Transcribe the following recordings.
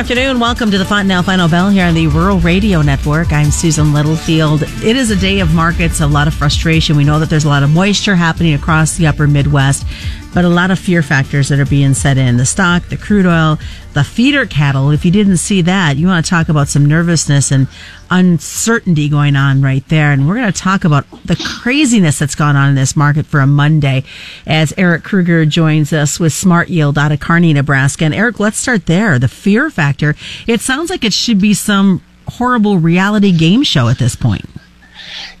afternoon. Welcome to the Fontanelle Final Bell here on the Rural Radio Network. I'm Susan Littlefield. It is a day of markets, a lot of frustration. We know that there's a lot of moisture happening across the upper Midwest, but a lot of fear factors that are being set in. The stock, the crude oil, the feeder cattle. If you didn't see that, you want to talk about some nervousness and uncertainty going on right there. And we're going to talk about the craziness that's gone on in this market for a Monday as Eric Kruger joins us with Smart Yield out of Kearney, Nebraska. And Eric, let's start there. The fear factor. It sounds like it should be some horrible reality game show at this point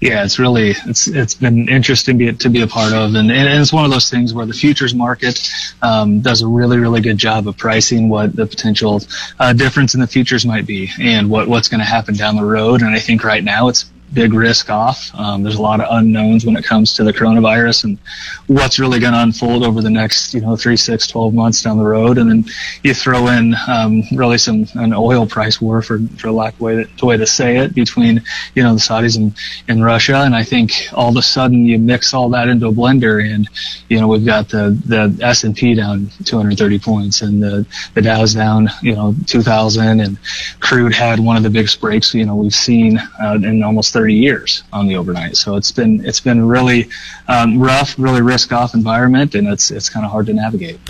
yeah, it's really it's it's been interesting to be, to be a part of, and, and it's one of those things where the futures market um, does a really really good job of pricing what the potential uh, difference in the futures might be and what what's going to happen down the road. And I think right now it's big risk off. Um, there's a lot of unknowns when it comes to the coronavirus and what's really going to unfold over the next, you know, three, six, 12 months down the road. And then you throw in um, really some an oil price war, for, for lack of way to, way to say it, between, you know, the Saudis and, and Russia. And I think all of a sudden you mix all that into a blender and, you know, we've got the, the S&P down 230 points and the, the Dow's down, you know, 2000 and crude had one of the biggest breaks, you know, we've seen uh, in almost 30 years on the overnight. So it's been it's been really um, rough, really risk off environment, and it's it's kind of hard to navigate.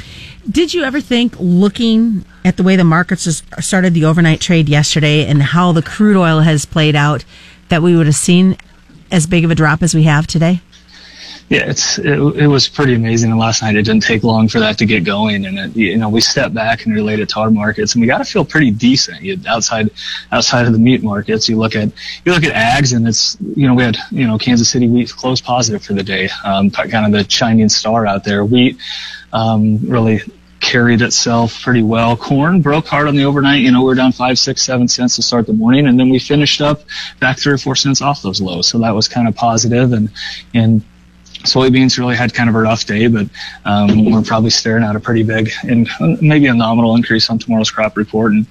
Did you ever think, looking at the way the markets started the overnight trade yesterday and how the crude oil has played out, that we would have seen as big of a drop as we have today? Yeah, it's it, it, was pretty amazing. And last night it didn't take long for that to get going. And it, you know, we stepped back and related to our markets, and we got to feel pretty decent. You, outside outside of the meat markets, you look at you look at ags, and it's you know we had you know Kansas City wheat close positive for the day, um, kind of the shining star out there. Wheat um, really carried itself pretty well. Corn broke hard on the overnight. You know, we we're down five, six, seven cents to start the morning, and then we finished up back three or four cents off those lows. So that was kind of positive, and and soybeans really had kind of a rough day, but um, we're probably staring at a pretty big and maybe a nominal increase on tomorrow's crop report and,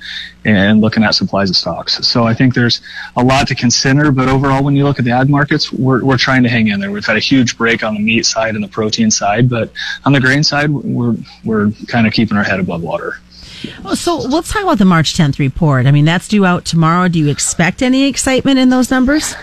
and looking at supplies of stocks. So I think there's a lot to consider, but overall, when you look at the ag markets, we're, we're trying to hang in there. We've had a huge break on the meat side and the protein side, but on the grain side, we're, we're kind of keeping our head above water. So let's talk about the March 10th report. I mean, that's due out tomorrow. Do you expect any excitement in those numbers?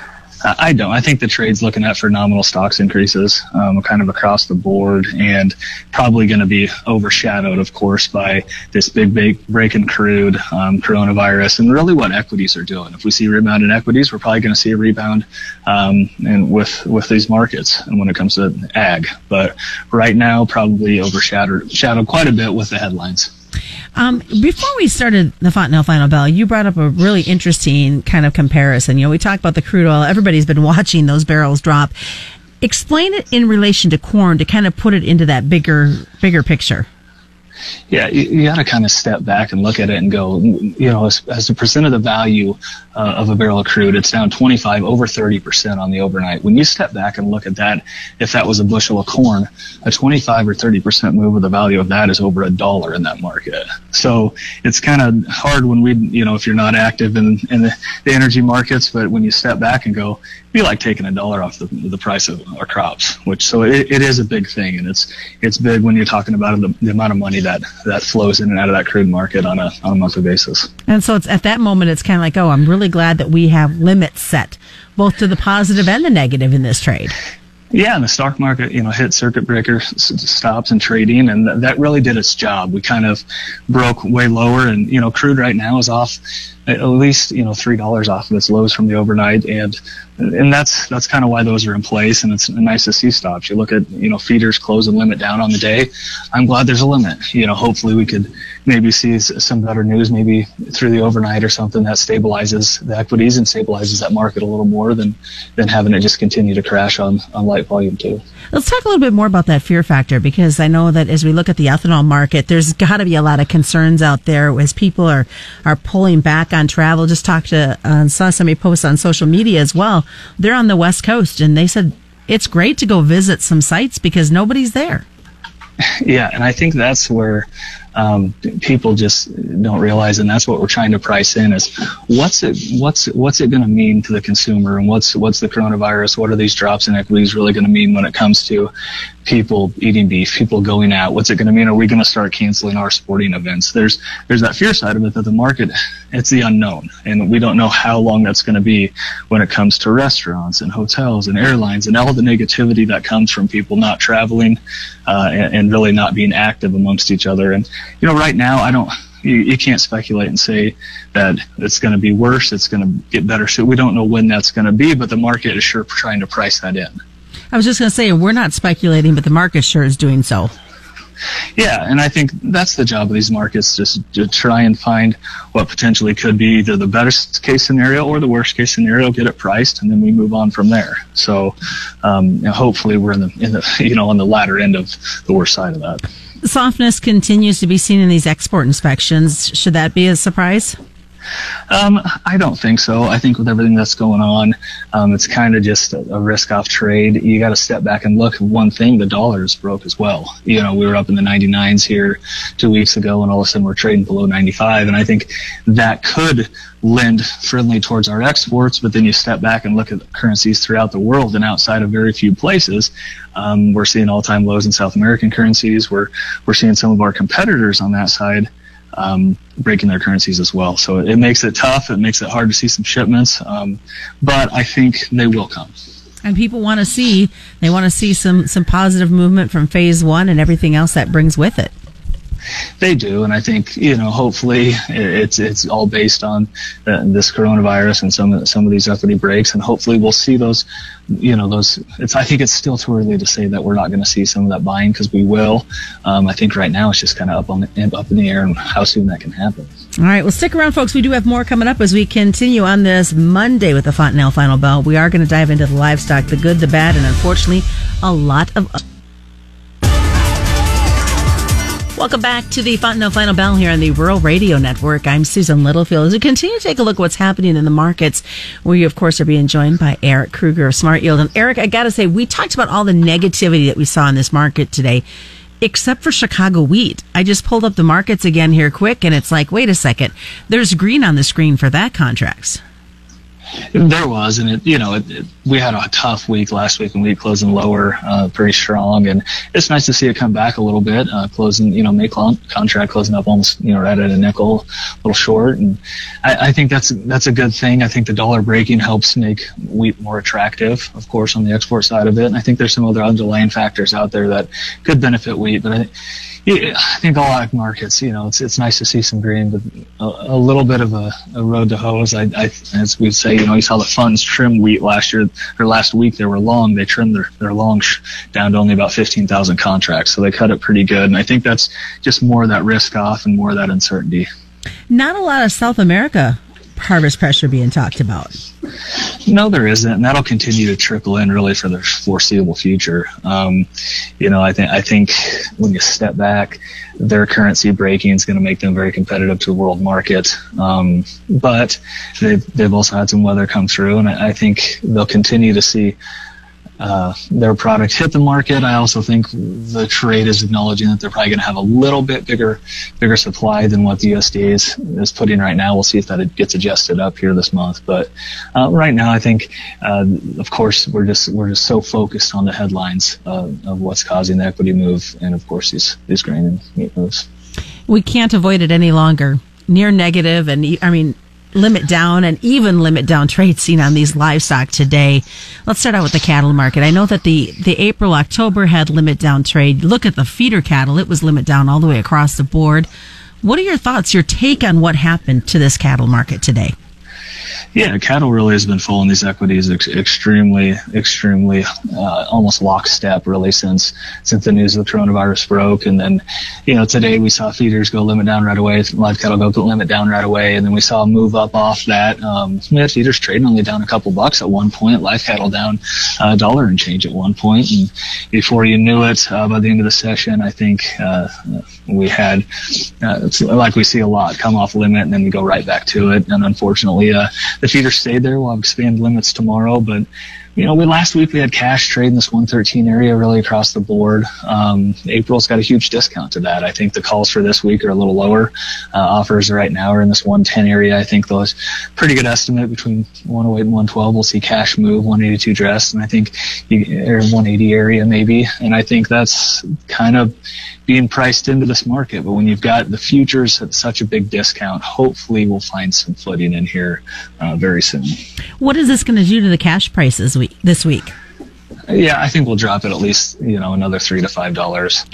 I don't. I think the trade's looking at for nominal stocks increases, um, kind of across the board, and probably going to be overshadowed, of course, by this big, big break in crude, um, coronavirus, and really what equities are doing. If we see rebound in equities, we're probably going to see a rebound um, and with with these markets, and when it comes to ag. But right now, probably overshadowed shadowed quite a bit with the headlines. Um, before we started the Fontanelle Final Bell, you brought up a really interesting kind of comparison. You know, we talked about the crude oil. Everybody's been watching those barrels drop. Explain it in relation to corn to kind of put it into that bigger, bigger picture. Yeah, you, you got to kind of step back and look at it and go, you know, as, as a percent of the value uh, of a barrel of crude, it's down 25, over 30% on the overnight. When you step back and look at that, if that was a bushel of corn, a 25 or 30% move of the value of that is over a dollar in that market. So it's kind of hard when we, you know, if you're not active in, in the, the energy markets, but when you step back and go, be like taking a dollar off the, the price of our crops, which so it, it is a big thing. And it's, it's big when you're talking about the, the amount of money that, that flows in and out of that crude market on a, on a monthly basis. And so it's at that moment, it's kind of like, oh, I'm really glad that we have limits set both to the positive and the negative in this trade. Yeah, and the stock market, you know, hit circuit breaker stops and trading, and that really did its job. We kind of broke way lower, and you know, crude right now is off at least you know three dollars off of its lows from the overnight, and and that's that's kind of why those are in place, and it's nice to see stops. You look at you know feeders close and limit down on the day. I'm glad there's a limit. You know, hopefully we could maybe see some better news maybe through the overnight or something that stabilizes the equities and stabilizes that market a little more than than having it just continue to crash on on light volume too. Let's talk a little bit more about that fear factor because I know that as we look at the ethanol market, there's got to be a lot of concerns out there as people are are pulling back on travel. Just talked to uh, saw somebody post on social media as well. They're on the west coast and they said it's great to go visit some sites because nobody's there. Yeah, and I think that's where um, people just don't realize, and that's what we're trying to price in: is what's it, what's what's it going to mean to the consumer, and what's what's the coronavirus, what are these drops in equities really going to mean when it comes to people eating beef, people going out. What's it going to mean? Are we going to start canceling our sporting events? There's there's that fear side of it that the market, it's the unknown, and we don't know how long that's going to be when it comes to restaurants and hotels and airlines and all the negativity that comes from people not traveling uh, and, and really not being active amongst each other. And you know, right now, I don't you, you can't speculate and say that it's going to be worse, it's going to get better. So we don't know when that's going to be, but the market is sure trying to price that in. I was just going to say, we're not speculating, but the market sure is doing so. Yeah, and I think that's the job of these markets, just to try and find what potentially could be either the best case scenario or the worst case scenario, get it priced, and then we move on from there. So, um, hopefully, we're in the in the you know on the latter end of the worst side of that. Softness continues to be seen in these export inspections. Should that be a surprise? Um, I don't think so. I think with everything that's going on, um, it's kind of just a, a risk off trade. You got to step back and look. One thing, the dollar is broke as well. You know, we were up in the 99s here two weeks ago, and all of a sudden we're trading below 95. And I think that could lend friendly towards our exports. But then you step back and look at currencies throughout the world, and outside of very few places, um, we're seeing all-time lows in South American currencies. We're we're seeing some of our competitors on that side um, breaking their currencies as well. So it, makes it tough. It makes it hard to see some shipments, um, but I think they will come. And people want to see they want to see some some positive movement from phase one and everything else that brings with it. They do, and I think you know. Hopefully, it's it's all based on uh, this coronavirus and some of some of these equity breaks, and hopefully we'll see those. You know, those. It's. I think it's still too early to say that we're not going to see some of that buying because we will. Um, I think right now it's just kind of up on the, up in the air and how soon that can happen. All right, well, stick around, folks. We do have more coming up as we continue on this Monday with the Fontanelle Final Bell. We are going to dive into the livestock, the good, the bad, and unfortunately, a lot of. Welcome back to the Fontanelle Final Bell here on the Rural Radio Network. I'm Susan Littlefield. As we continue to take a look at what's happening in the markets, we of course are being joined by Eric Kruger of Smart Yield. And Eric, I got to say, we talked about all the negativity that we saw in this market today, except for Chicago wheat. I just pulled up the markets again here quick, and it's like, wait a second, there's green on the screen for that contracts. There was, and it, you know, it, it, we had a tough week last week, and we closing lower, uh, pretty strong, and it's nice to see it come back a little bit. Uh, closing, you know, May contract closing up almost, you know, right at a nickel, a little short, and I, I think that's that's a good thing. I think the dollar breaking helps make wheat more attractive, of course, on the export side of it, and I think there's some other underlying factors out there that could benefit wheat, but I I think all ag markets, you know, it's it's nice to see some green, but a, a little bit of a, a, road to hose. I, I, as we say, you know, you saw the funds trim wheat last year or last week. They were long. They trimmed their their long down to only about fifteen thousand contracts, so they cut it pretty good. And I think that's just more of that risk off and more of that uncertainty. Not a lot of South America harvest pressure being talked about. No, there isn't, and that'll continue to trickle in really for the foreseeable future. Um, you know, I think I think when you step back, their currency breaking is going to make them very competitive to the world market. Um, but they've they've also had some weather come through, and I, I think they'll continue to see uh, their products hit the market. I also think the trade is acknowledging that they're probably going to have a little bit bigger, bigger supply than what the USDA is, is putting right now. We'll see if that gets adjusted up here this month. But uh, right now, I think, uh, of course, we're just we're just so focused on the headlines of what's causing the equity move, and of course these these grain and meat moves. We can't avoid it any longer. Near negative, and I mean limit down and even limit down trade seen on these livestock today. Let's start out with the cattle market. I know that the, the April, October had limit down trade. Look at the feeder cattle. It was limit down all the way across the board. What are your thoughts, your take on what happened to this cattle market today? Yeah, cattle really has been following these equities ex- extremely, extremely, uh, almost lockstep really since since the news of the coronavirus broke. And then, you know, today we saw feeders go limit down right away, live cattle go limit down right away, and then we saw a move up off that. Um, we had feeders trading only down a couple bucks at one point, live cattle down a dollar and change at one point, and before you knew it, uh, by the end of the session, I think uh, we had, uh, like we see a lot, come off limit and then we go right back to it. And unfortunately, uh, the feeder stayed there. We'll expand limits tomorrow, but you know, we last week we had cash trade in this 113 area really across the board. Um, April's got a huge discount to that. I think the calls for this week are a little lower. Uh, offers right now are in this 110 area. I think those pretty good estimate between 108 and 112. We'll see cash move 182 dress, and I think you, or 180 area maybe. And I think that's kind of being priced into this market. But when you've got the futures at such a big discount, hopefully we'll find some footing in here uh, very soon. What is this going to do to the cash prices week, this week? Yeah, I think we'll drop it at least, you know, another three to five dollars.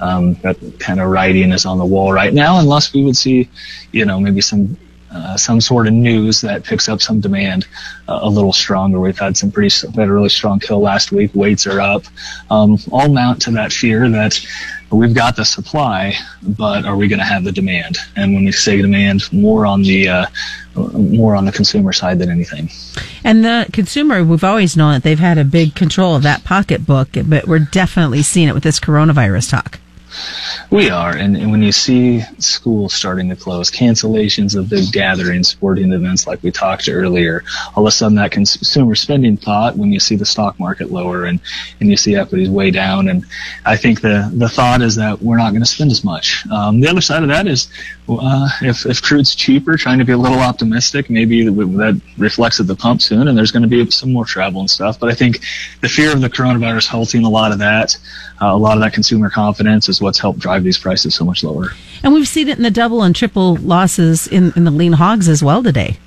Um, that kind of writing is on the wall right now, unless we would see, you know, maybe some uh, some sort of news that picks up some demand uh, a little stronger. We've had some pretty we had a really strong kill last week. Weights are up. Um, all mount to that fear that we've got the supply, but are we going to have the demand? And when we say demand, more on the uh, more on the consumer side than anything. And the consumer, we've always known that they've had a big control of that pocketbook, but we're definitely seeing it with this coronavirus talk. We are, and, and, when you see schools starting to close, cancellations of big gatherings, sporting events like we talked earlier, all of a sudden that consumer spending thought when you see the stock market lower and, and you see equities way down, and I think the, the thought is that we're not going to spend as much. Um, the other side of that is uh, if, if crude's cheaper, trying to be a little optimistic, maybe that reflects at the pump soon, and there's going to be some more travel and stuff. But I think the fear of the coronavirus halting a lot of that, uh, a lot of that consumer confidence is what's helped drive these prices so much lower. And we've seen it in the double and triple losses in, in the lean hogs as well today.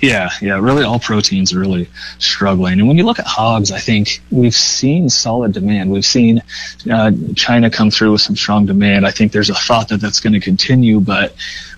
Yeah, yeah, really all proteins are really struggling. And when you look at hogs, I think we've seen solid demand. We've seen uh, China come through with some strong demand. I think there's a thought that that's going to continue, but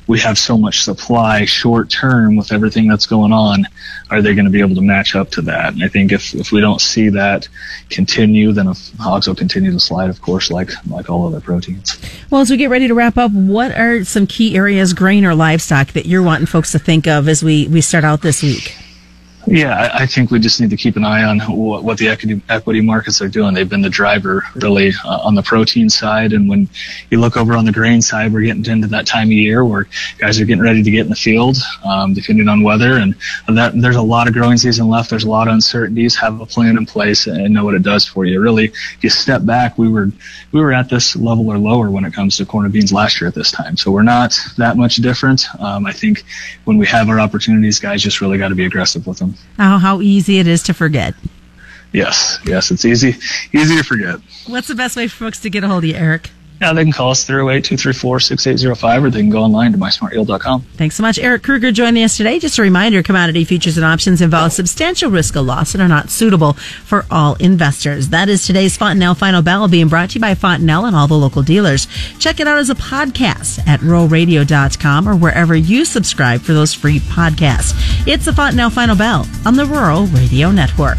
we have so much supply short term with everything that's going on. Are they going to be able to match up to that? And I think if, if we don't see that continue, then hogs will continue to slide, of course, like like all other proteins. Well, as we get ready to wrap up, what are some key areas, grain or livestock, that you're wanting folks to think of as we, we start out this week? Yeah, I, think we just need to keep an eye on what, what the equity, equity, markets are doing. They've been the driver really uh, on the protein side. And when you look over on the grain side, we're getting into that time of year where guys are getting ready to get in the field, um, depending on weather. And that there's a lot of growing season left. There's a lot of uncertainties. Have a plan in place and know what it does for you. Really, if you step back, we were we were at this level or lower when it comes to corn and beans last year at this time. So we're not that much different. Um, I think when we have our opportunities, guys just really got to be aggressive with them. Oh, how easy it is to forget. Yes, yes, it's easy, easy to forget. What's the best way for folks to get a hold of you, Eric? Yeah, they can call us 308-234-6805 or they can go online to mysmartyield.com. Thanks so much. Eric Kruger joining us today. Just a reminder, commodity futures and options involve substantial risk of loss and are not suitable for all investors. That is today's Fontanelle Final Bell being brought to you by Fontanelle and all the local dealers. Check it out as a podcast at ruralradio.com or wherever you subscribe for those free podcasts. It's the Fontanelle Final Bell on the Rural Radio Network.